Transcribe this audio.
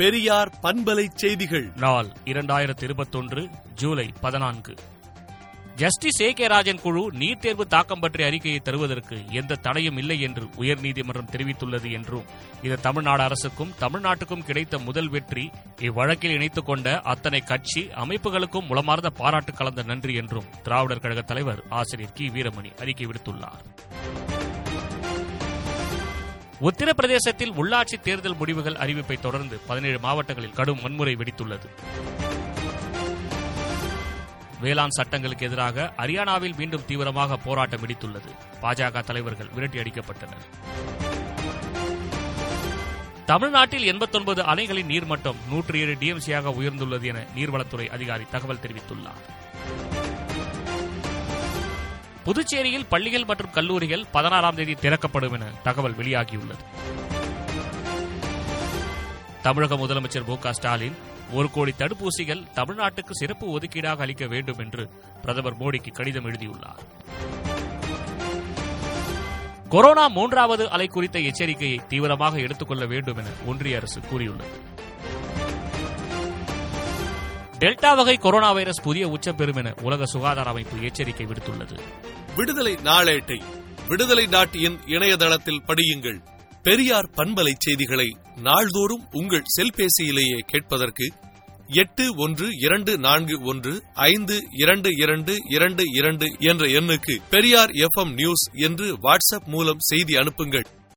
பெரியார் பண்பலை செய்திகள். நாள் இரண்டாயிரத்தி இருபத்தொன்று ஜூலை பதினான்கு. ஜஸ்டிஸ் ஏ கே ராஜன் குழு நீட் தேர்வு தாக்கம் பற்றிய அறிக்கையை தருவதற்கு எந்த தடையும் இல்லை என்று உயர்நீதிமன்றம் தெரிவித்துள்ளது என்றும் இது தமிழ்நாடு அரசுக்கும் தமிழ்நாட்டுக்கும் கிடைத்த முதல் வெற்றி. இவ்வழக்கில் இணைத்துக் கொண்ட அத்தனை கட்சி அமைப்புகளுக்கும் முளமார்ந்த பாராட்டு கலந்த நன்றி என்றும் திராவிடர் கழக தலைவர் ஆசிரியர் கி. வீரமணி அறிக்கை விடுத்துள்ளார். உத்தரப்பிரதேசத்தில் உள்ளாட்சி தேர்தல் முடிவுகள் அறிவிப்பை தொடர்ந்து பதினேழு மாவட்டங்களில் கடும் வன்முறை வெடித்துள்ளது. வேளாண் சட்டங்களுக்கு எதிராக ஹரியானாவில் மீண்டும் தீவிரமாக போராட்டம் வெடித்துள்ளது. பாஜக தலைவர்கள் விரட்டி அடிக்கப்பட்டனர். தமிழ்நாட்டில் எண்பத்தொன்பது அணைகளின் நீர்மட்டம் நூற்றி ஏழு டிஎம்சியாக உயர்ந்துள்ளது என நீர்வளத்துறை அதிகாரி தகவல் தெரிவித்துள்ளார். புதுச்சேரியில் பள்ளிகள் மற்றும் கல்லூரிகள் பதினாறாம் தேதி திறக்கப்படும் என தகவல் வெளியாகியுள்ளது. தமிழக முதலமைச்சர் மு ஸ்டாலின் ஒரு கோடி தடுப்பூசிகள் தமிழ்நாட்டுக்கு சிறப்பு ஒதுக்கீடாக அளிக்க வேண்டும் என்று பிரதமர் மோடிக்கு கடிதம் எழுதியுள்ளார். கொரோனா மூன்றாவது அலை குறித்த எச்சரிக்கையை தீவிரமாக எடுத்துக்கொள்ள வேண்டும் என ஒன்றிய அரசு கூறியுள்ளது. டெல்டா வகை கொரோனா வைரஸ் புதிய உச்சம் பெறும் என உலக சுகாதார அமைப்பு எச்சரிக்கை விடுத்துள்ளது. விடுதலை நாளேட்டை விடுதலை நாட்டியின் இணையதளத்தில் படியுங்கள். பெரியார் பண்பலை செய்திகளை நாள்தோறும் உங்கள் செல்பேசியிலேயே கேட்பதற்கு எட்டு ஒன்று இரண்டு நான்கு ஒன்று ஐந்து இரண்டு இரண்டு இரண்டு இரண்டு என்ற எண்ணுக்கு Periyar F M news WhatsApp மூலம் செய்தி அனுப்புங்கள்.